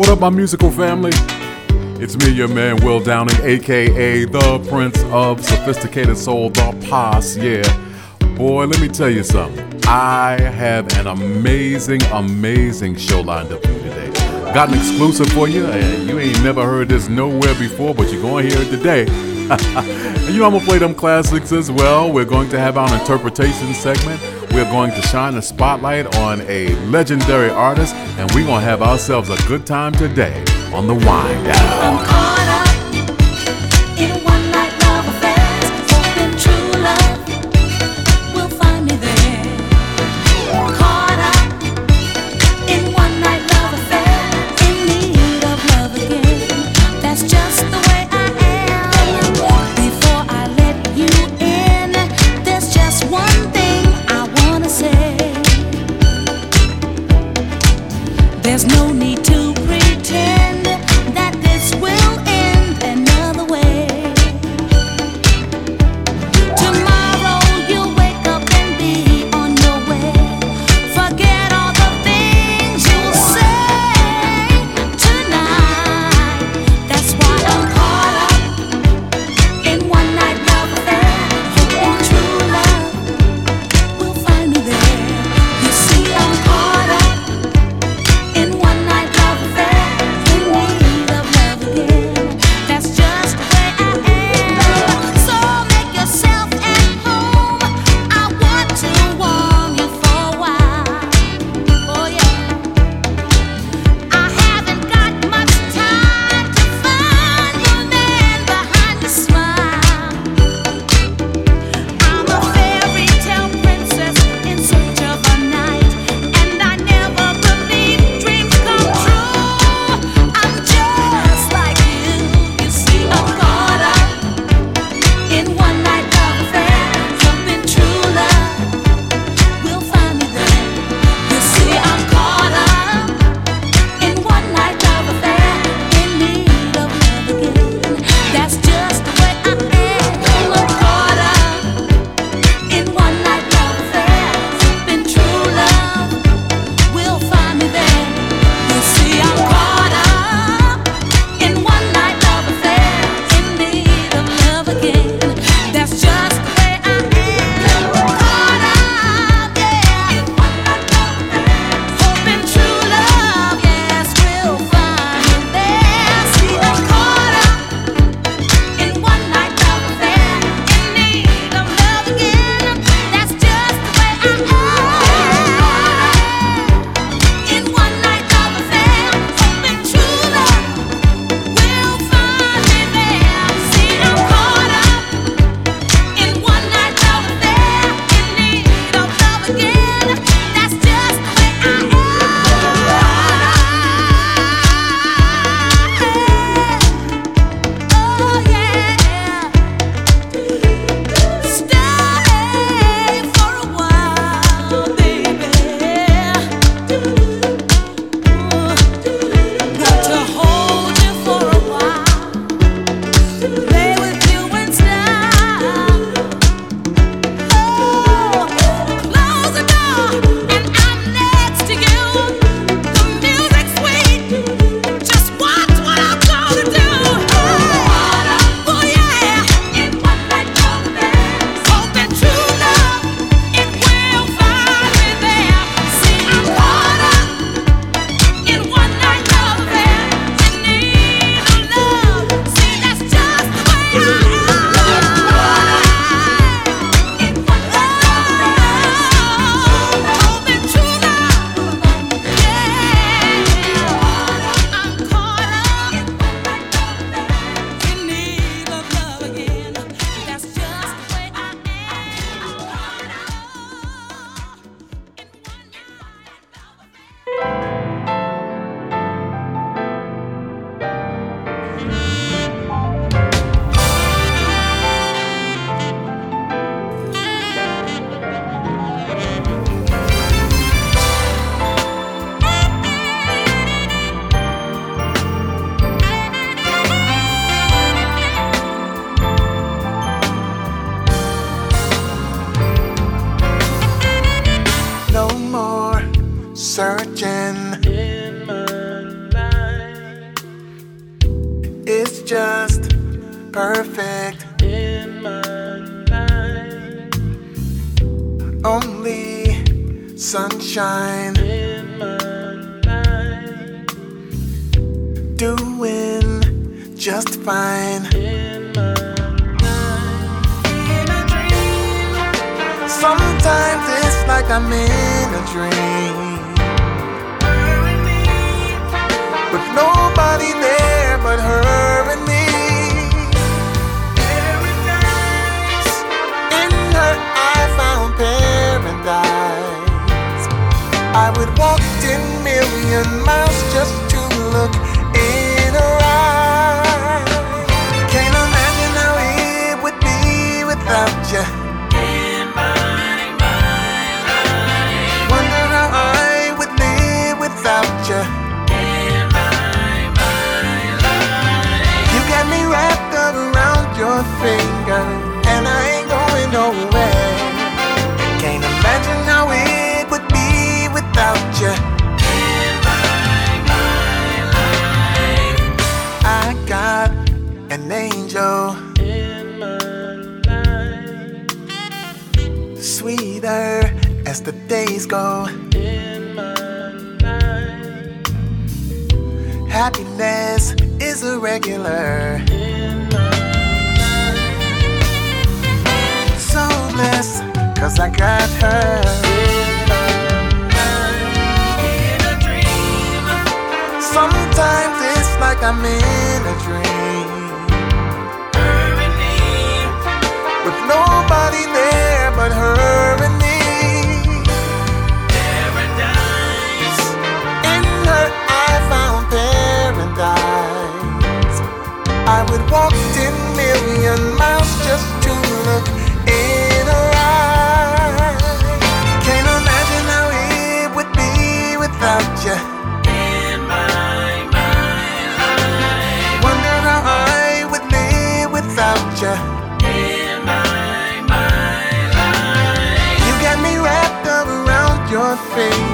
What up, my musical family? It's me, your man, Will Downing, aka the Prince of Sophisticated Soul, the Posse. Yeah. Boy, let me tell you something. I have an amazing, amazing show lined up for you today. Got an exclusive for you, and you ain't never heard this nowhere before, but you're going to hear it today. you know, I'm going to play them classics as well. We're going to have our interpretation segment we're going to shine a spotlight on a legendary artist, and we're going to have ourselves a good time today on the Wind Down.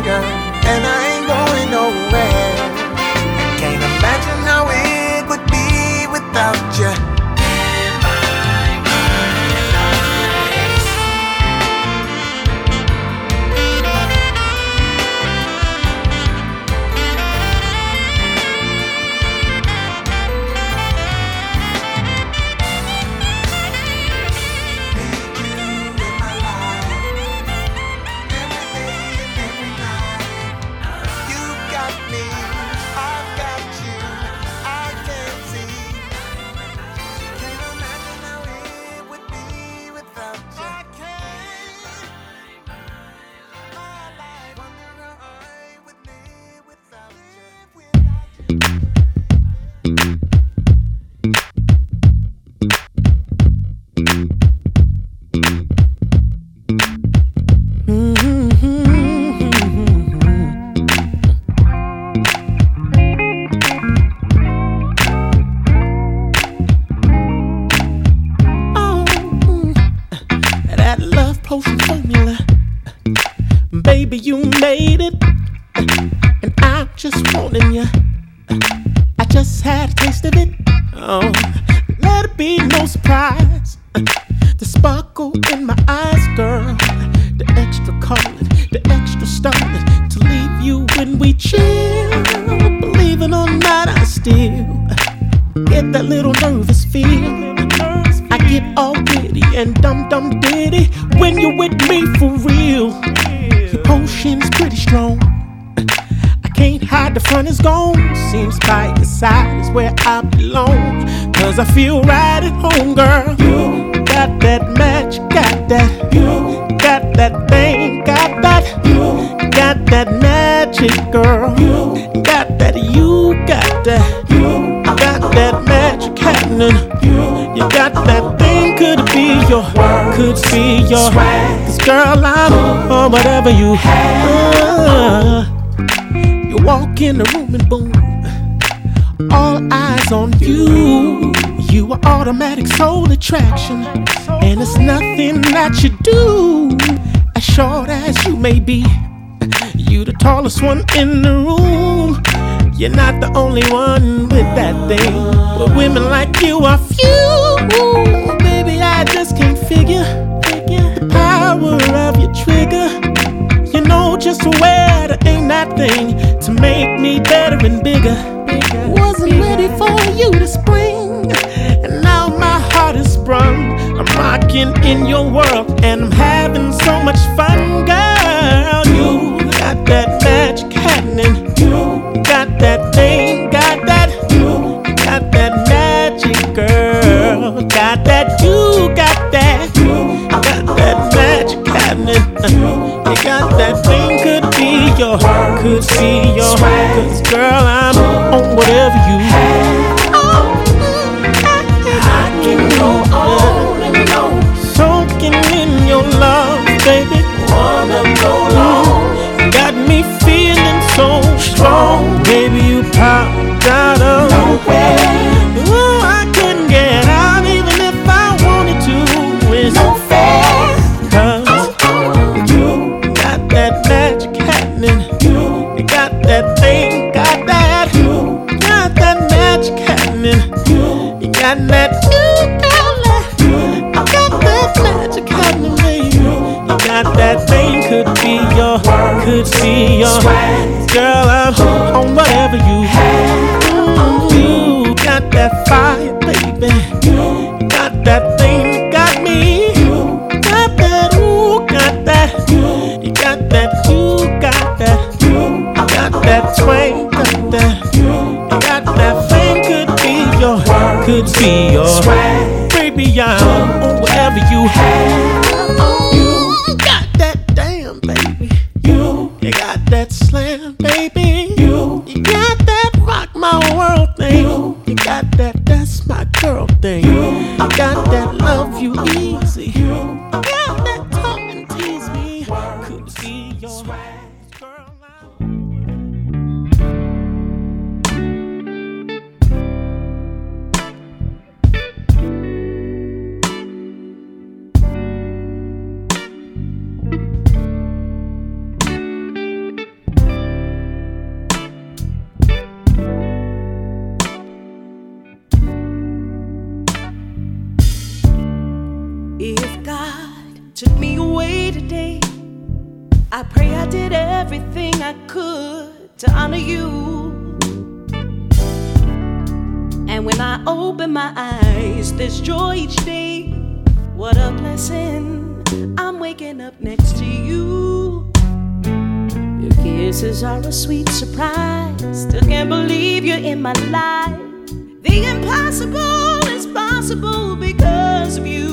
girl, and I ain't going nowhere. I can't imagine how it would be without you. home, girl. You got that match, got that. You got that thing, got that. You got that magic, girl. You got that. You got that. You got that magic happening. You you got that thing. Could be your Word. could be your swag. Girl, I'm on whatever you have. You walk in the room and boom, all eyes on you. You are automatic soul attraction, and it's nothing that you do. As short as you may be, you the tallest one in the room. You're not the only one with that thing, but women like you are few. Baby, I just can't figure the power of your trigger. You know just where to aim that thing to make me better and bigger. Wasn't ready for you to spring sprung. I'm rocking in your world, and I'm having so much fun, girl. You got that magic happening. You got that thing, got that. You got that magic, girl. Got that. You got that. You got that magic happening. You got that thing. Could be your, could be your. Cause girl, I'm on whatever you. Oh, mm, I can go that thing, got that. You got that magic happening. You you got that. You got that. You got that magic happening, baby. You got that thing. Could be your, could be your. Got that got that. You got that thing, could be your, could be your. Baby, I'm on whatever you have. Because of you.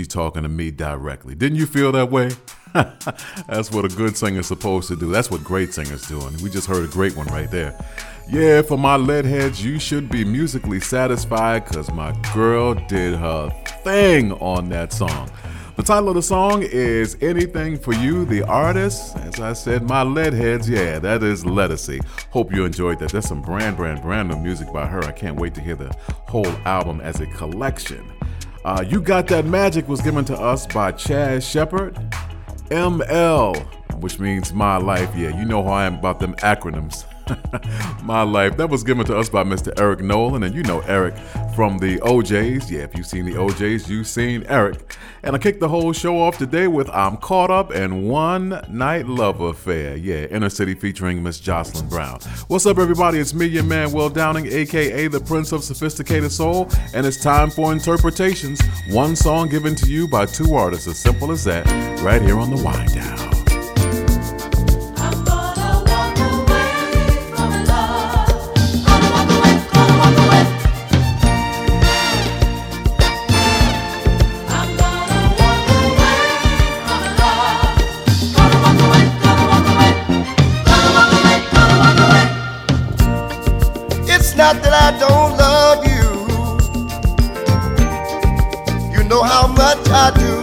She's talking to me directly. Didn't you feel that way? That's what a good singer's supposed to do. That's what great singers do. And we just heard a great one right there. Yeah, for my lead heads, you should be musically satisfied because my girl did her thing on that song. The title of the song is Anything for You, the artist. As I said, my lead heads, yeah, that is Ledisi. Hope you enjoyed that. That's some brand, brand, brand new music by her. I can't wait to hear the whole album as a collection. Uh, you Got That Magic was given to us by Chaz Shepard. ML, which means my life. Yeah, you know how I am about them acronyms. my life. That was given to us by Mr. Eric Nolan, and you know Eric from the O'Jays. Yeah, if you've seen the O'Jays, you've seen Eric. And I kicked the whole show off today with I'm Caught Up in One Night Love Affair. Yeah, Inner City featuring Miss Jocelyn Brown. What's up, everybody? It's me, your man, Will Downing, aka the Prince of Sophisticated Soul, and it's time for interpretations. One song given to you by two artists, as simple as that, right here on the Wind Down. That I don't love you. You know how much I do.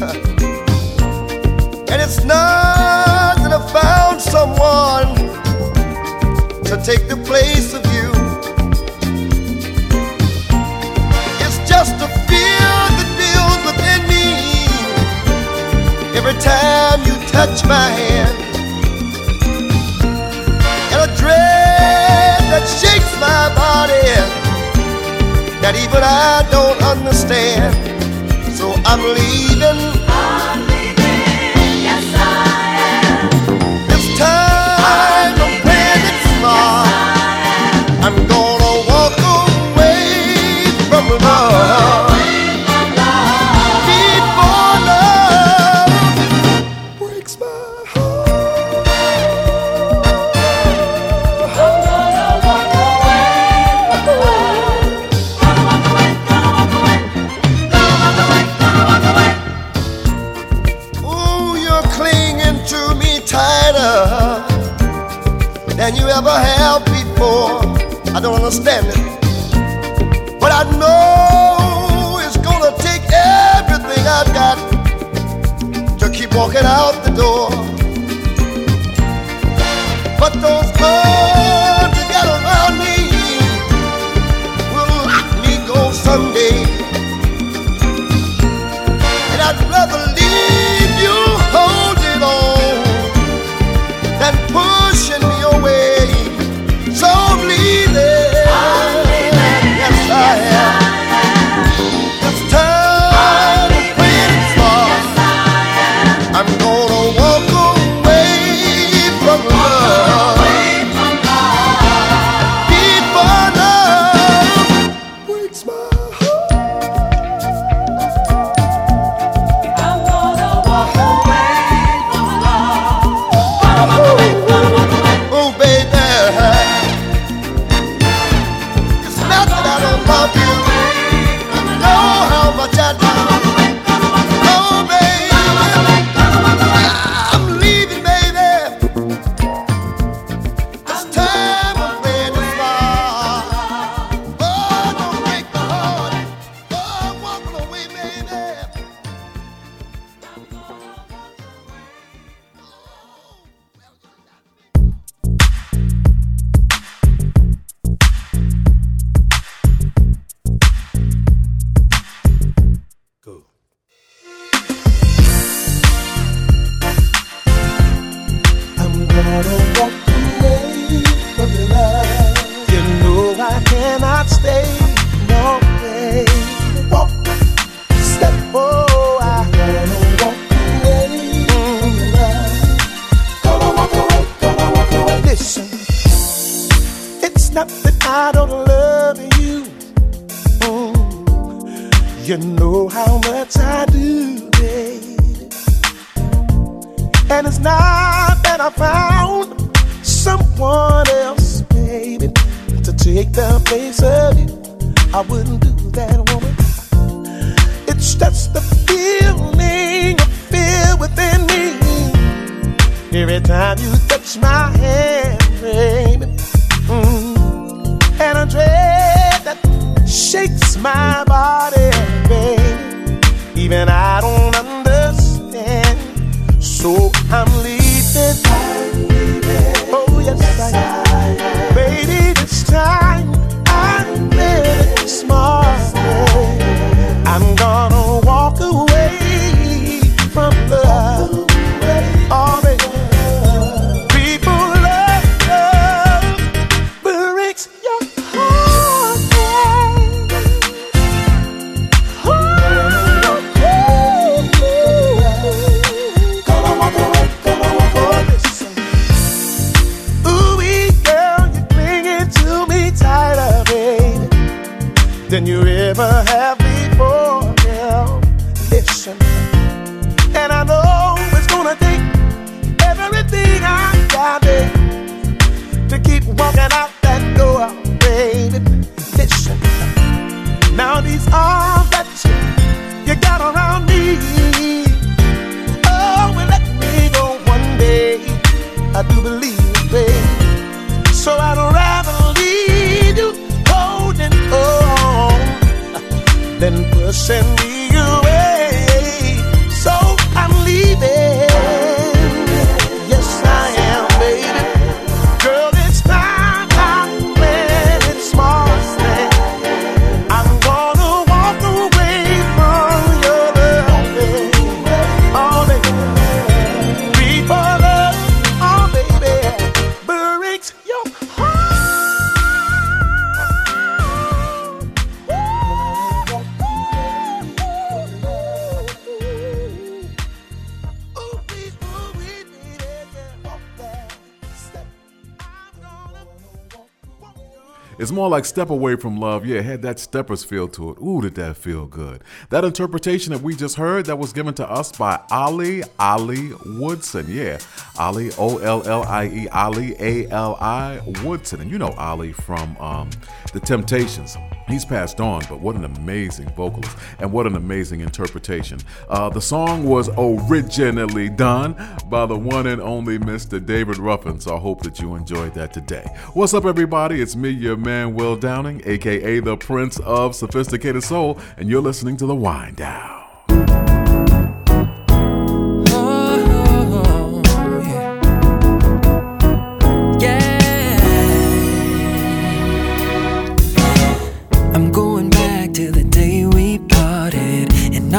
and it's not that I found someone to take the place of you. It's just a fear that builds within me every time you touch my hand that even I don't understand. So I'm leaving Listen, and I know it's gonna take everything I got, to keep walking out that door, baby. Listen, now these arms that you, you got around me, oh, will let me go one day. I do believe, it, babe. So I'd rather leave you holding on than pushing me like Step Away from Love. Yeah, had that steppers feel to it. Ooh, did that feel good. That interpretation that we just heard, that was given to us by Ali Ollie Woodson. Yeah, Ali, O L L I E, Ali, A L I Woodson. And you know Ali from um, The Temptations. He's passed on, but what an amazing vocalist and what an amazing interpretation. Uh, the song was originally done by the one and only Mr. David Ruffin, so I hope that you enjoyed that today. What's up, everybody? It's me, your man, Will Downing, aka the Prince of Sophisticated Soul, and you're listening to The Wind Down.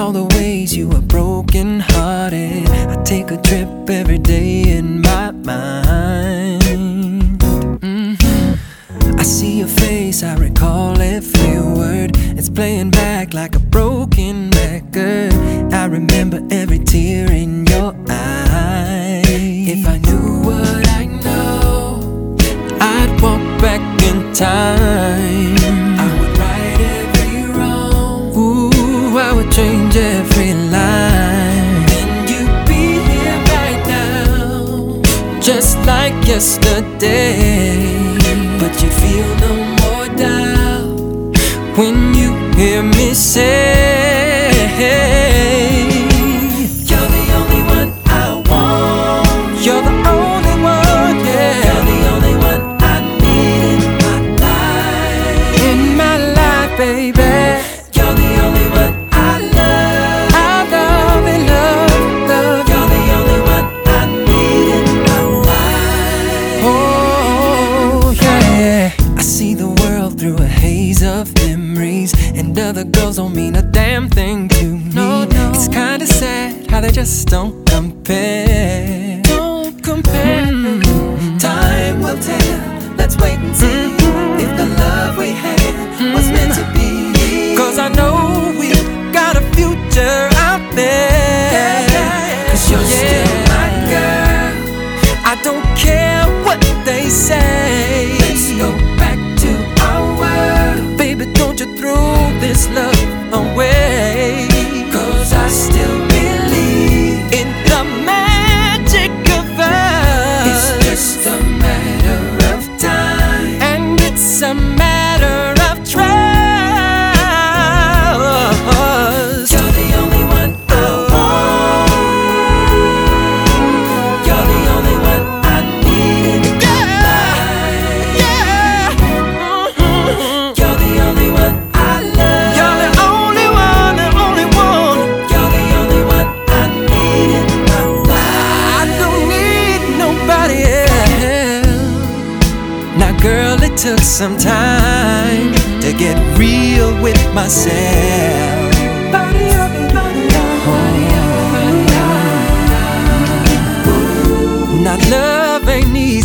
All the ways you were broken hearted. I take a trip every day in my mind. Mhm. I see your face, I recall every word. It's playing back like a broken record. I remember every tear yesterday. But you feel no more doubt when you hear me say,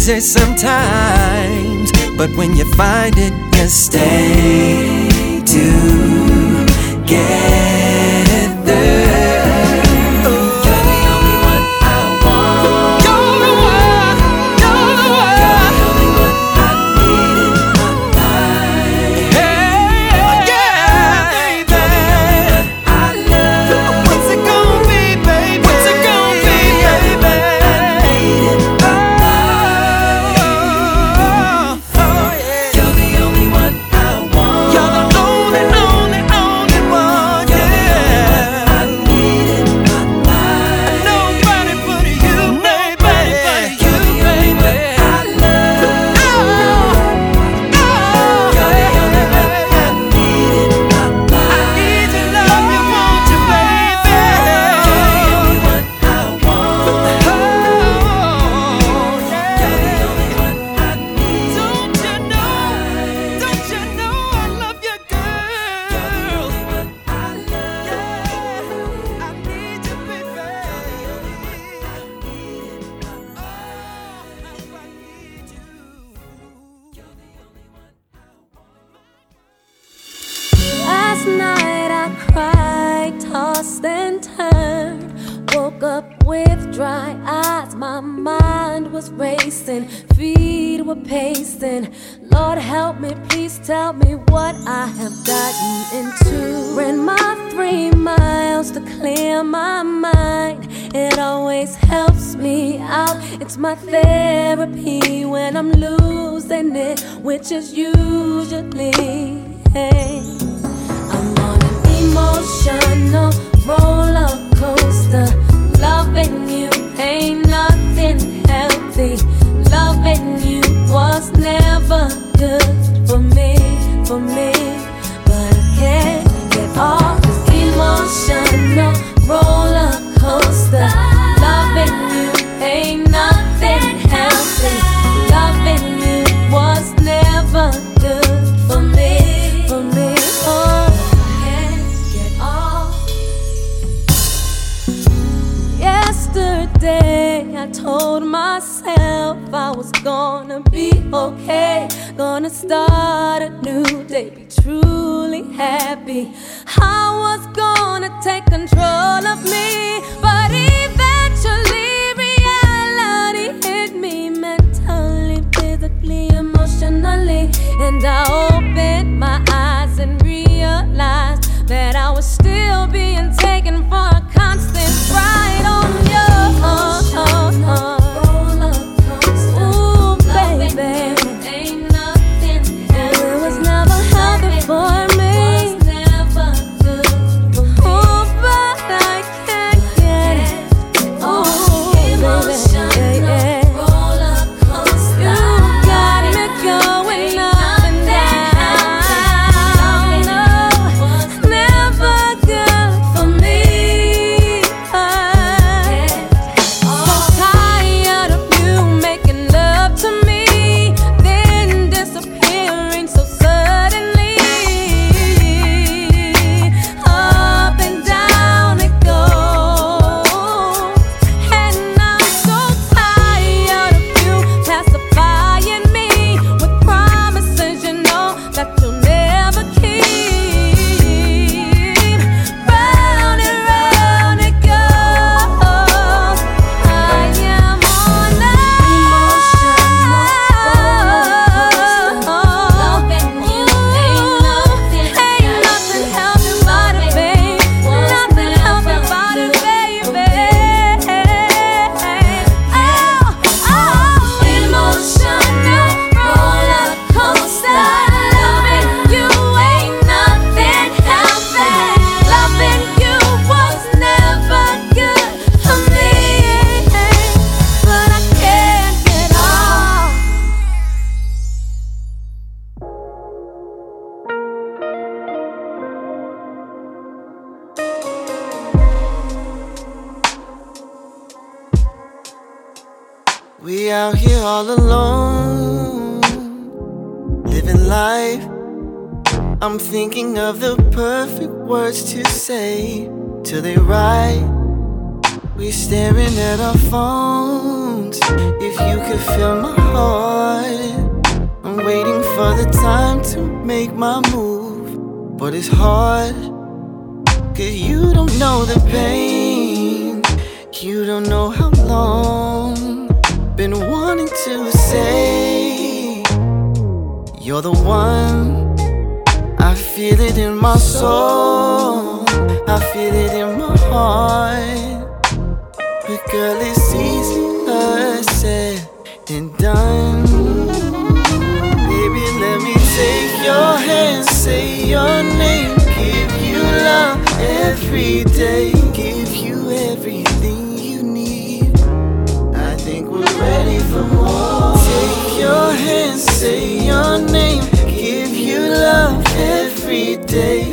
easy sometimes, but when you find it, you stay together. Lord, help me, please tell me what I have gotten into. Ran my three miles to clear my mind. It always helps me out. It's my therapy when I'm losing it, which is usually. Hey. Living life. I'm thinking of the perfect words to say till they right. We're staring at our phones. If you could feel my heart, I'm waiting for the time to make my move. But it's hard, cause you don't know the pain. You don't know how long. Been wanting to say, You're the one. I feel it in my soul. I feel it in my heart. But girl, it's easier said than done. Baby, let me take your hand, say your name, give you love every day, give your hand, say your name, give you love every day,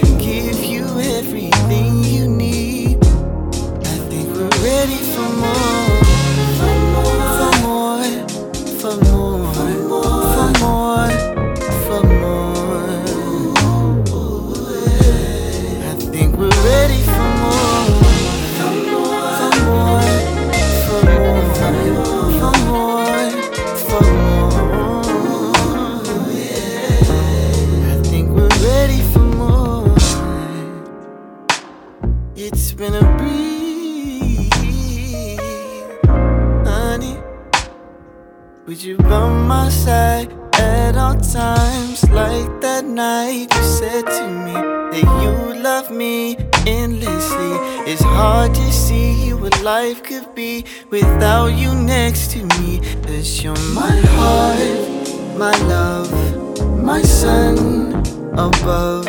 Would you by my side at all times? Like that night you said to me that you love me endlessly. It's hard to see what life could be without you next to me. Cause you're my heart, my love, my sun above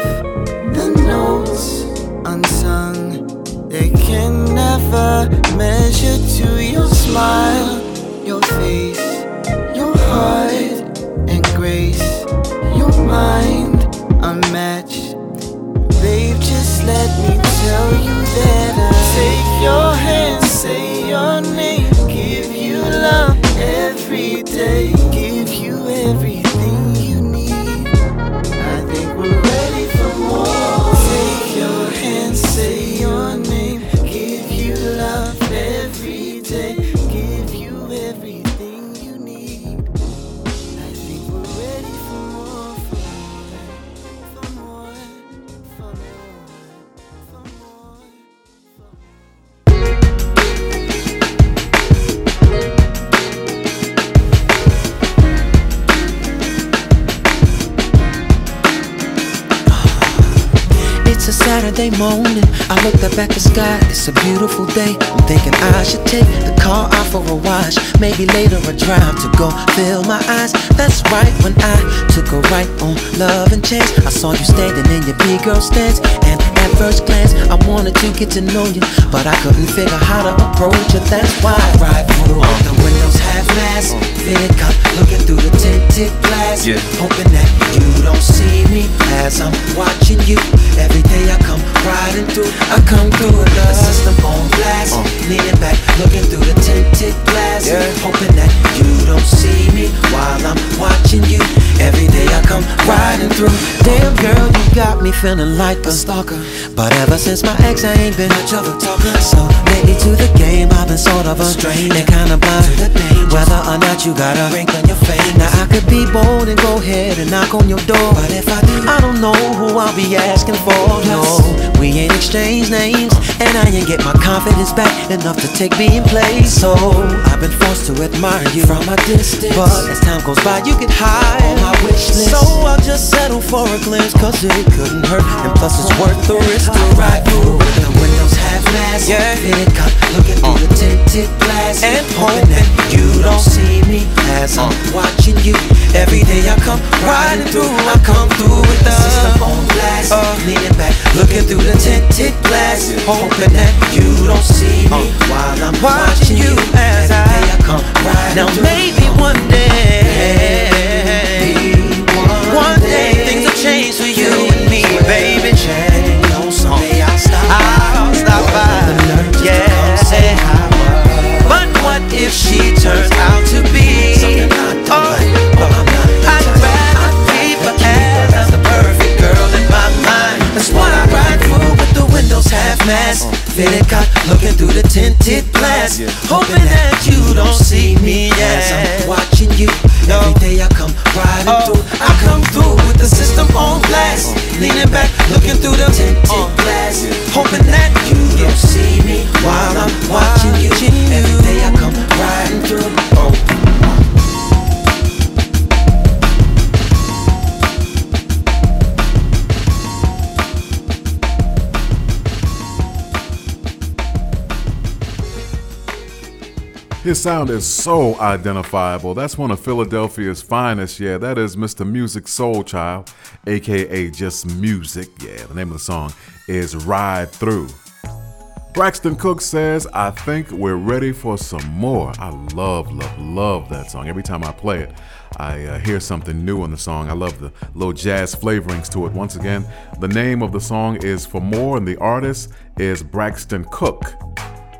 the notes unsung. They can never measure to your smile, your face, heart and grace, your mind unmatched. Babe, just let me tell you that I take your hand, say your name, give you love every day, a Saturday morning. I looked up at the sky. It's a beautiful day. I'm thinking I should take the car out for a wash. Maybe later a drive to go fill my eyes. That's right. When I took a right on love and chance, I saw you standing in your big girl stance. And at first glance, I wanted to get to know you, but I couldn't figure how to approach you. That's why I ride through the windows half fitted cup, looking through the tinted glass, Yeah. hoping that you don't see me as I'm watching you. Every day I come riding through, I come through with the system on blast, uh. leaning back, looking through the tinted glass, Yeah. hoping that you don't see me while I'm watching you. Every day I come riding through. Damn girl, got me feeling like a stalker. But ever since my ex, I ain't been much of a talker. So lately to the game, I've been sort of a strain and kinda blind to the danger. Whether or not you got a ring on your face. Now I could be bold and go ahead and knock on your door. But if I do, I don't know who I'll be asking for. No, we ain't exchanged names, and I ain't get my confidence back enough to take me in place. So I've been forced to admire you from a distance. But as time goes by, you get high on my wish list. So I'll just settle for a glimpse, cause it couldn't hurt. And plus, it's worth the risk to ride through with the windows half glass. Yeah. Fitted cup, looking through the tinted glass. And hoping that you don't see me as I'm uh. watching you. Every day I come riding through, I come through with the system on blast. Uh. Leaning back, looking through the tinted glass. Hoping that you don't see me uh. while I'm watching you as I, day I come riding now through. maybe one day, if she turns out to be? Oh, I'd rather be mask. Uh. Feeling up. looking through the tinted glass. Hoping that you don't see me as I'm watching you. No. Every day I come riding oh. through. I come through with the system on blast. Leaning back, looking through the tinted oh. glass. Hoping that you don't see me while I'm watching you. Every day I come riding through. Oh. His sound is so identifiable. That's one of Philadelphia's finest. Yeah, that is Mr. Musiq Soulchild, aka just Musiq. Yeah, the name of the song is Ride Through. Braxton Cook says, I think we're ready for some more. I love, love, love that song. Every time I play it, I uh, hear something new in the song. I love the little jazz flavorings to it. Once again, the name of the song is For More, and the artist is Braxton Cook.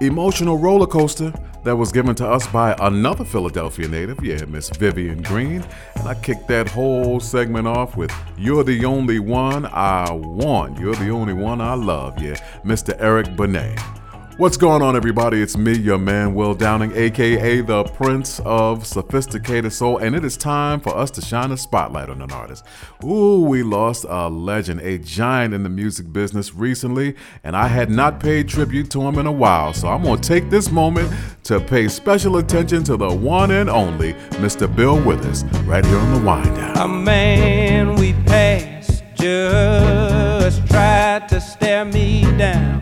Emotional roller coaster that was given to us by another Philadelphia native, yeah, Miss Vivian Green. And I kicked that whole segment off with You're the Only One I Want. You're the Only One I Love, yeah, Mr. Eric Benet. What's going on, everybody? It's me, your man, Will Downing, aka the Prince of Sophisticated Soul, and it is time for us to shine a spotlight on an artist. Ooh, we lost a legend, a giant in the music business recently, and I had not paid tribute to him in a while, so I'm gonna take this moment to pay special attention to the one and only Mr. Bill Withers, right here on the Wind Down. A man we passed just tried to stare me down.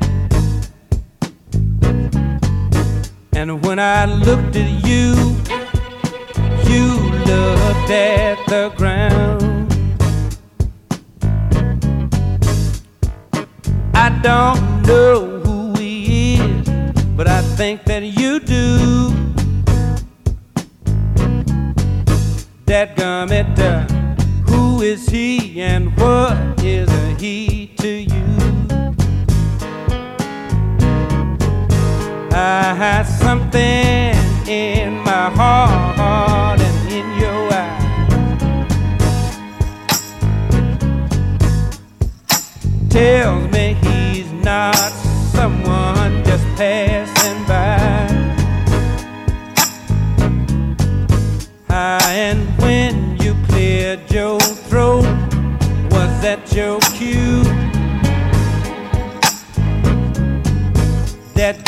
And when I looked at you, you looked at the ground. I don't know who he is, but I think that you do. That gummit, who is he and what is a he to you? I had something in my heart and in your eyes. Tells me he's not someone just passing by. Ah, and when you cleared your throat, was that your cue? That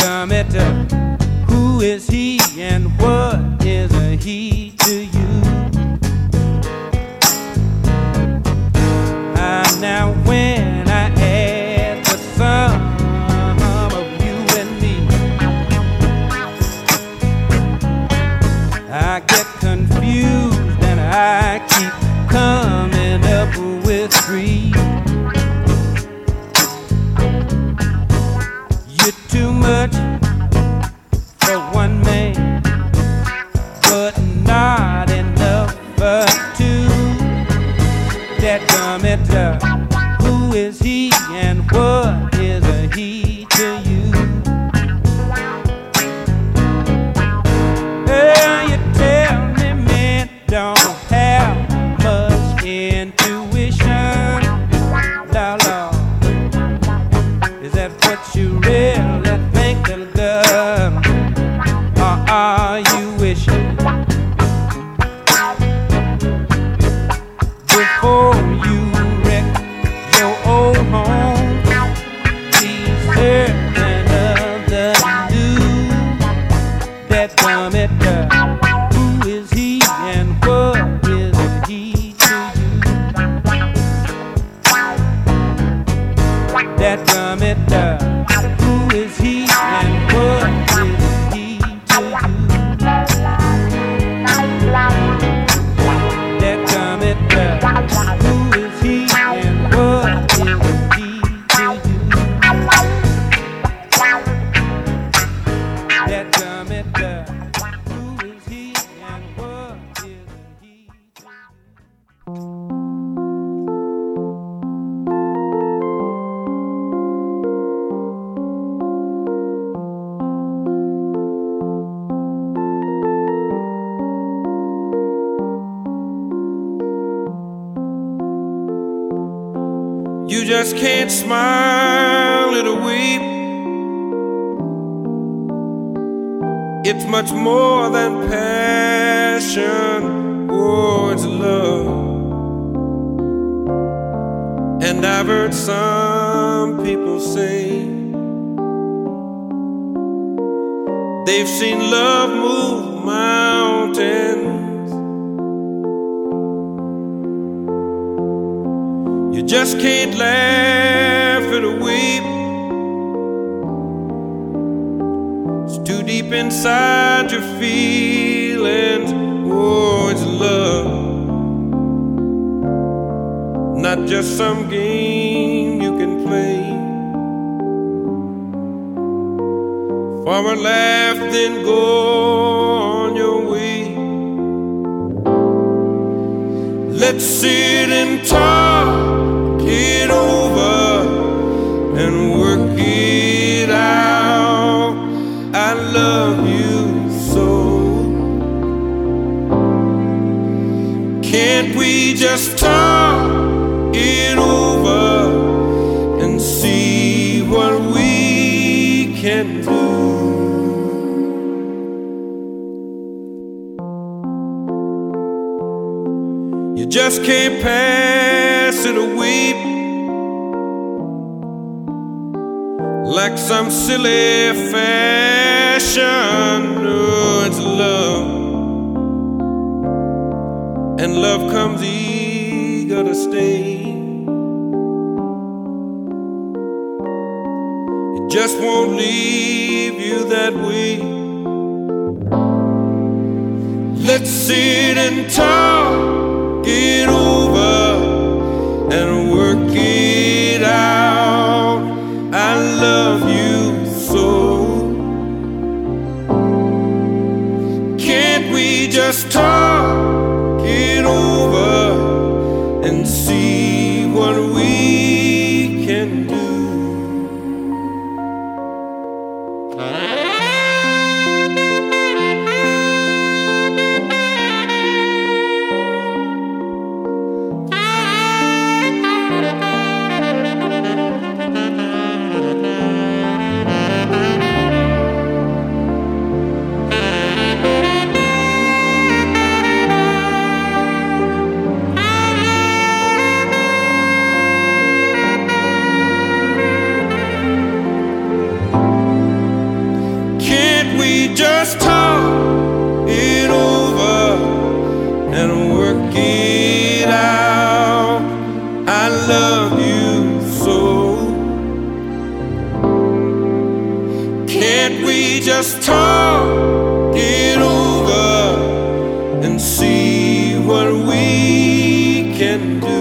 can't smile, it'll weep. It's much more than passion. Oh, it's love. And I've heard some people say they've seen love move mountains. Just can't laugh at a weep. It's too deep inside your feelings. Oh, it's love. Not just some game you can play. For a laugh, then go on your way. Let's sit and talk it over and work it out. I love you so. Can't we just talk it over and see what we can do? You just can't pass it a like some silly fashion. No, it's love, and love comes eager to stay. It just won't leave you that way. Let's sit and talk it over and work it out. Talk it over and see talk it over and see what we can do?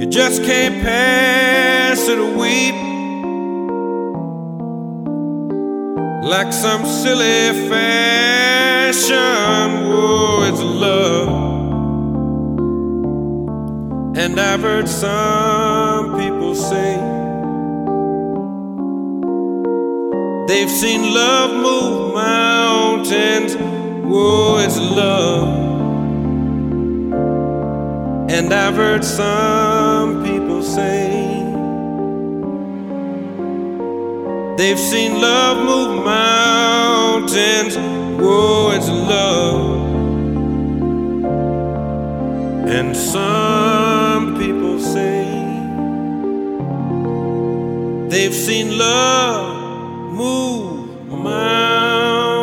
You just can't pass it a weep like some silly fashion. Whoa, it's love. And I've heard some people say they've seen love move mountains. Whoa, it's love. And I've heard some people say they've seen love move mountains. Whoa, it's love. And some people say they've seen love move mountains.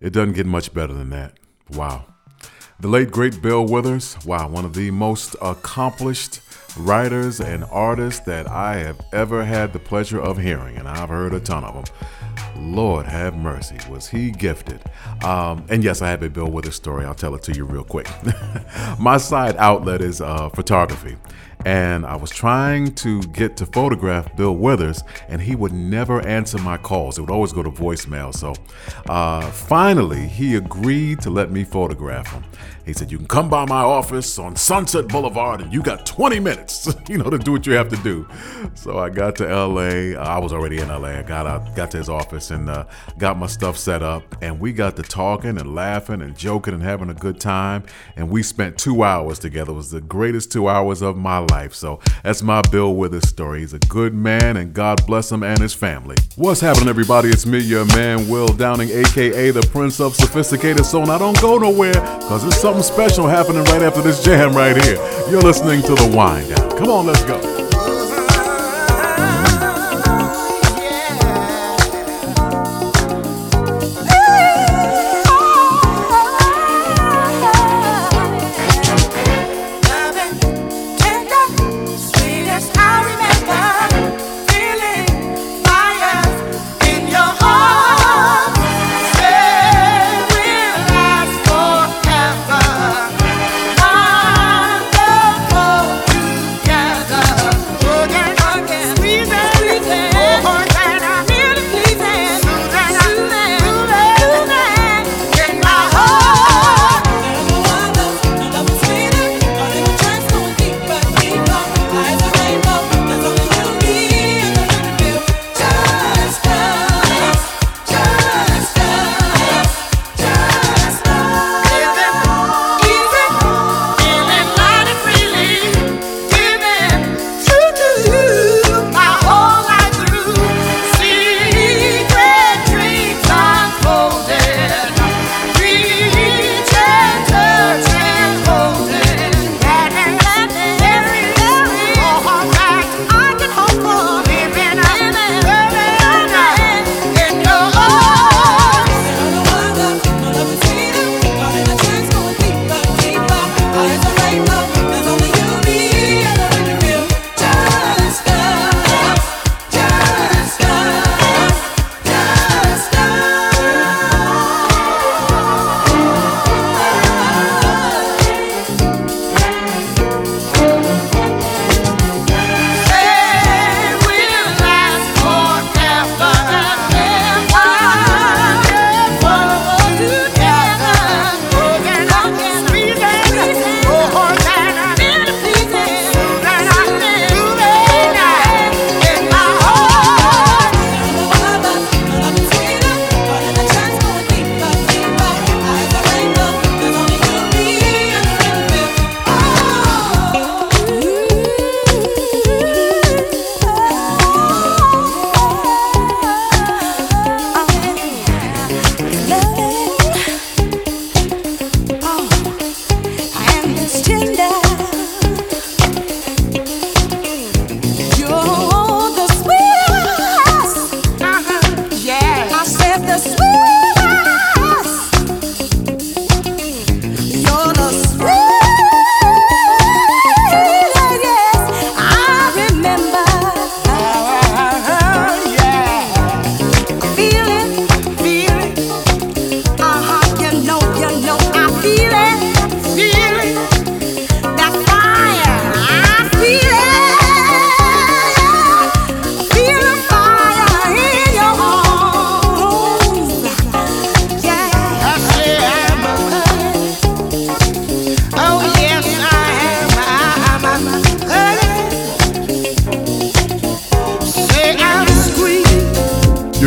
It doesn't get much better than that. Wow. The late, great Bill Withers, wow, one of the most accomplished writers and artists that I have ever had the pleasure of hearing, and I've heard a ton of them. Lord have mercy, was he gifted? Um, and yes, I have a Bill Withers story. I'll tell it to you real quick. My side outlet is uh, photography. and I was trying to get to photograph Bill Withers, and he would never answer my calls. It would always go to voicemail. So uh, finally, he agreed to let me photograph him. He said, You can come by my office on Sunset Boulevard, and you got 20 minutes, you know, to do what you have to do. So I got to LA. I was already in LA. I got out, got to his office, and uh, got my stuff set up, and we got to talking and laughing and joking and having a good time. And we spent two hours together. It was the greatest two hours of my life. So that's my Bill Withers story. He's a good man, and God bless him and his family. What's happening, everybody? It's me, your man, Will Downing, aka the Prince of Sophisticated. And I don't go nowhere because something special happening right after this jam right here. You're listening to The Wind Down. Come on, let's go.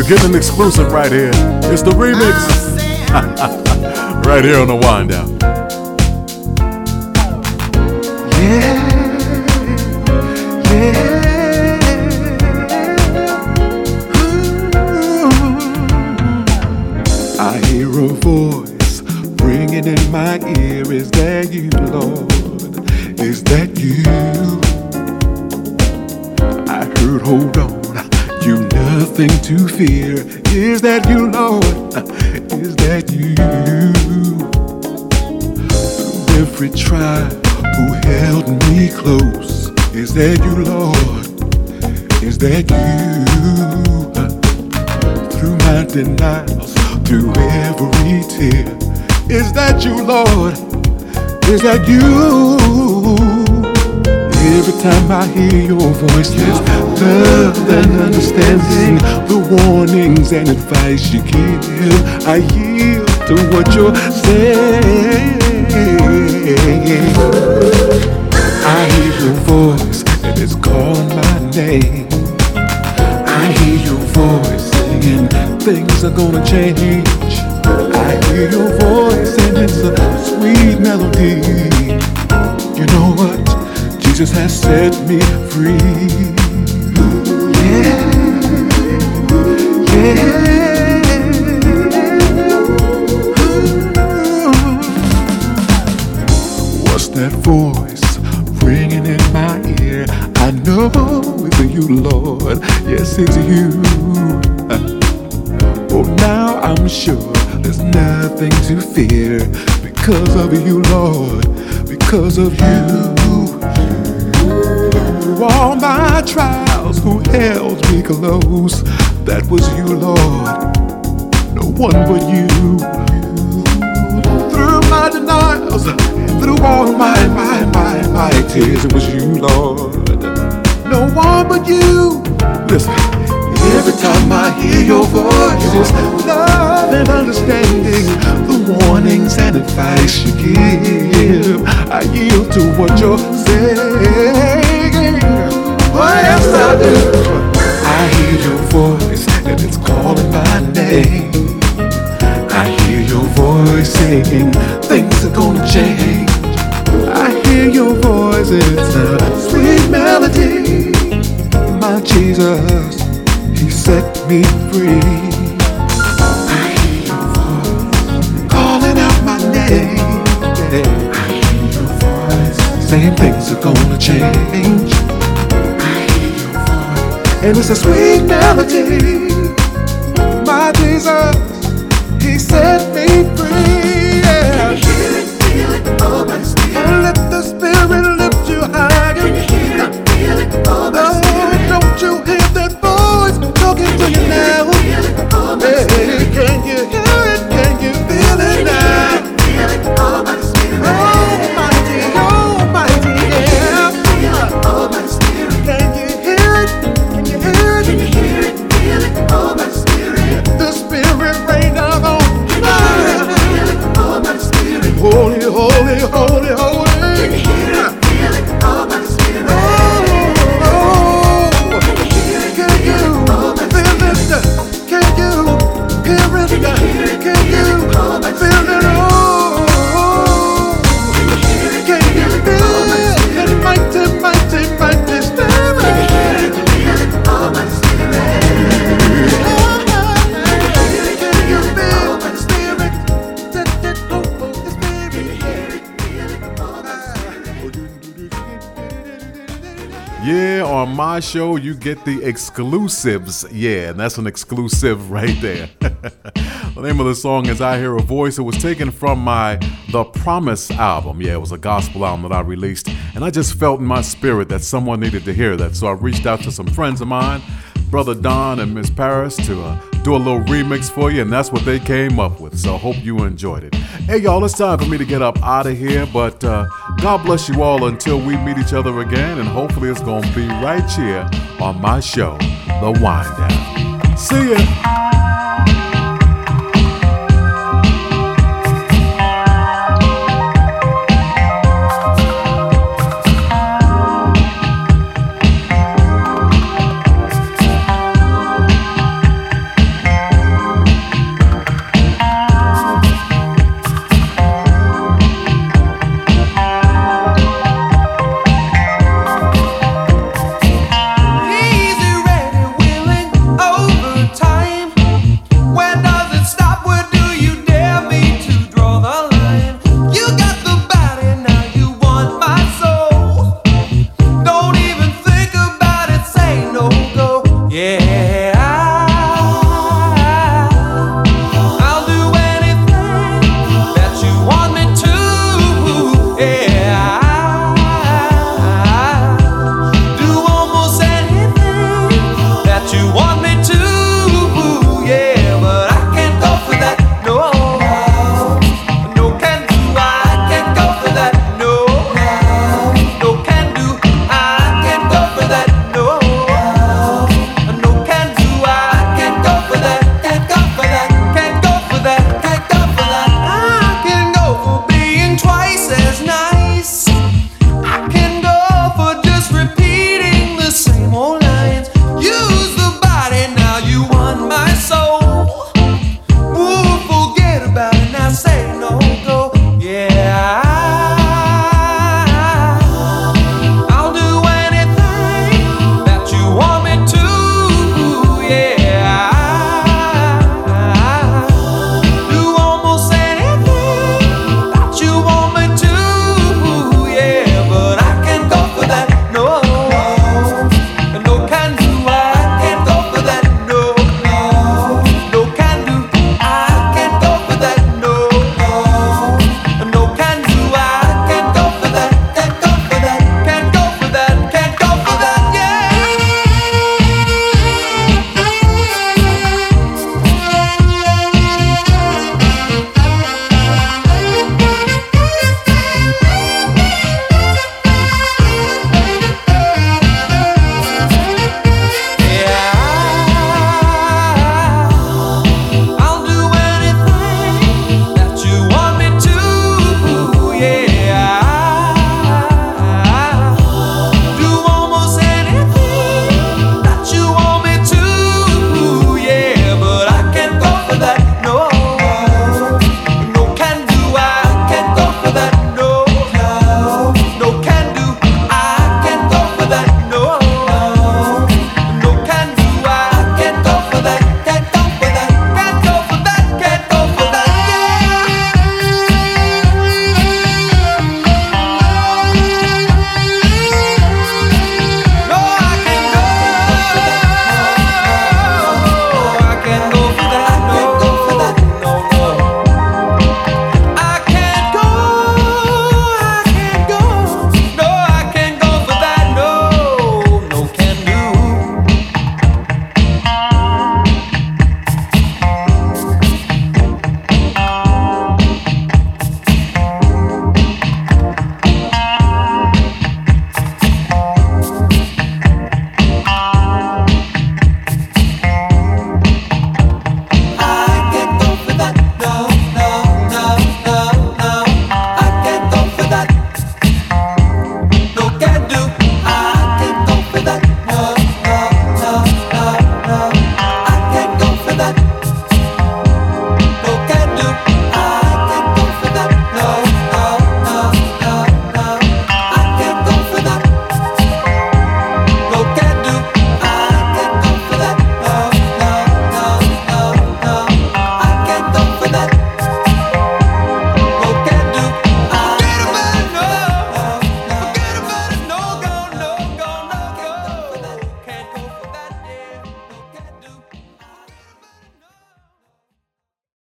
Getting an exclusive right here. It's the remix. right here on the wind down. I I hear your voice, there's love and understanding. The warnings and advice you give, I yield to what you're saying. I hear your voice and it's calling my name. I hear your voice saying things are gonna change. I hear your voice and it's a sweet melody. You know what? Jesus has set me free. Yeah. Yeah. What's that voice ringing in my ear? I know it's you, Lord. Yes, it's you. Oh, now I'm sure there's nothing to fear because of you, Lord. Because of you. Through all my trials, who held me close? That was you, Lord. No one but you. Through my denials, through all my, my, my, my tears, it was you, Lord. No one but you. Listen, every time I hear your voice, it's love and understanding. The warnings and advice you give, I yield to what you're saying. What else I do? I hear your voice and it's calling my name. I hear your voice saying things are gonna change. I hear your voice, it's a sweet melody. My Jesus, He set me free. I hear your voice calling out my name. I hear your voice saying things are gonna change. And it's a sweet melody. My Jesus, He set me free. My show, you get the exclusives. Yeah, and that's an exclusive right there. the name of the song is I Hear a Voice. It was taken from my The Promise album. Yeah, it was a gospel album that I released. And I just felt in my spirit that someone needed to hear that. So I reached out to some friends of mine, Brother Don and Miss Paris, to uh, do a little remix for you. And that's what they came up with. So hope you enjoyed it. Hey, y'all, it's time for me to get up out of here. But uh, God bless you all until we meet each other again. And hopefully it's going to be right here on my show, The Wind Down. See ya.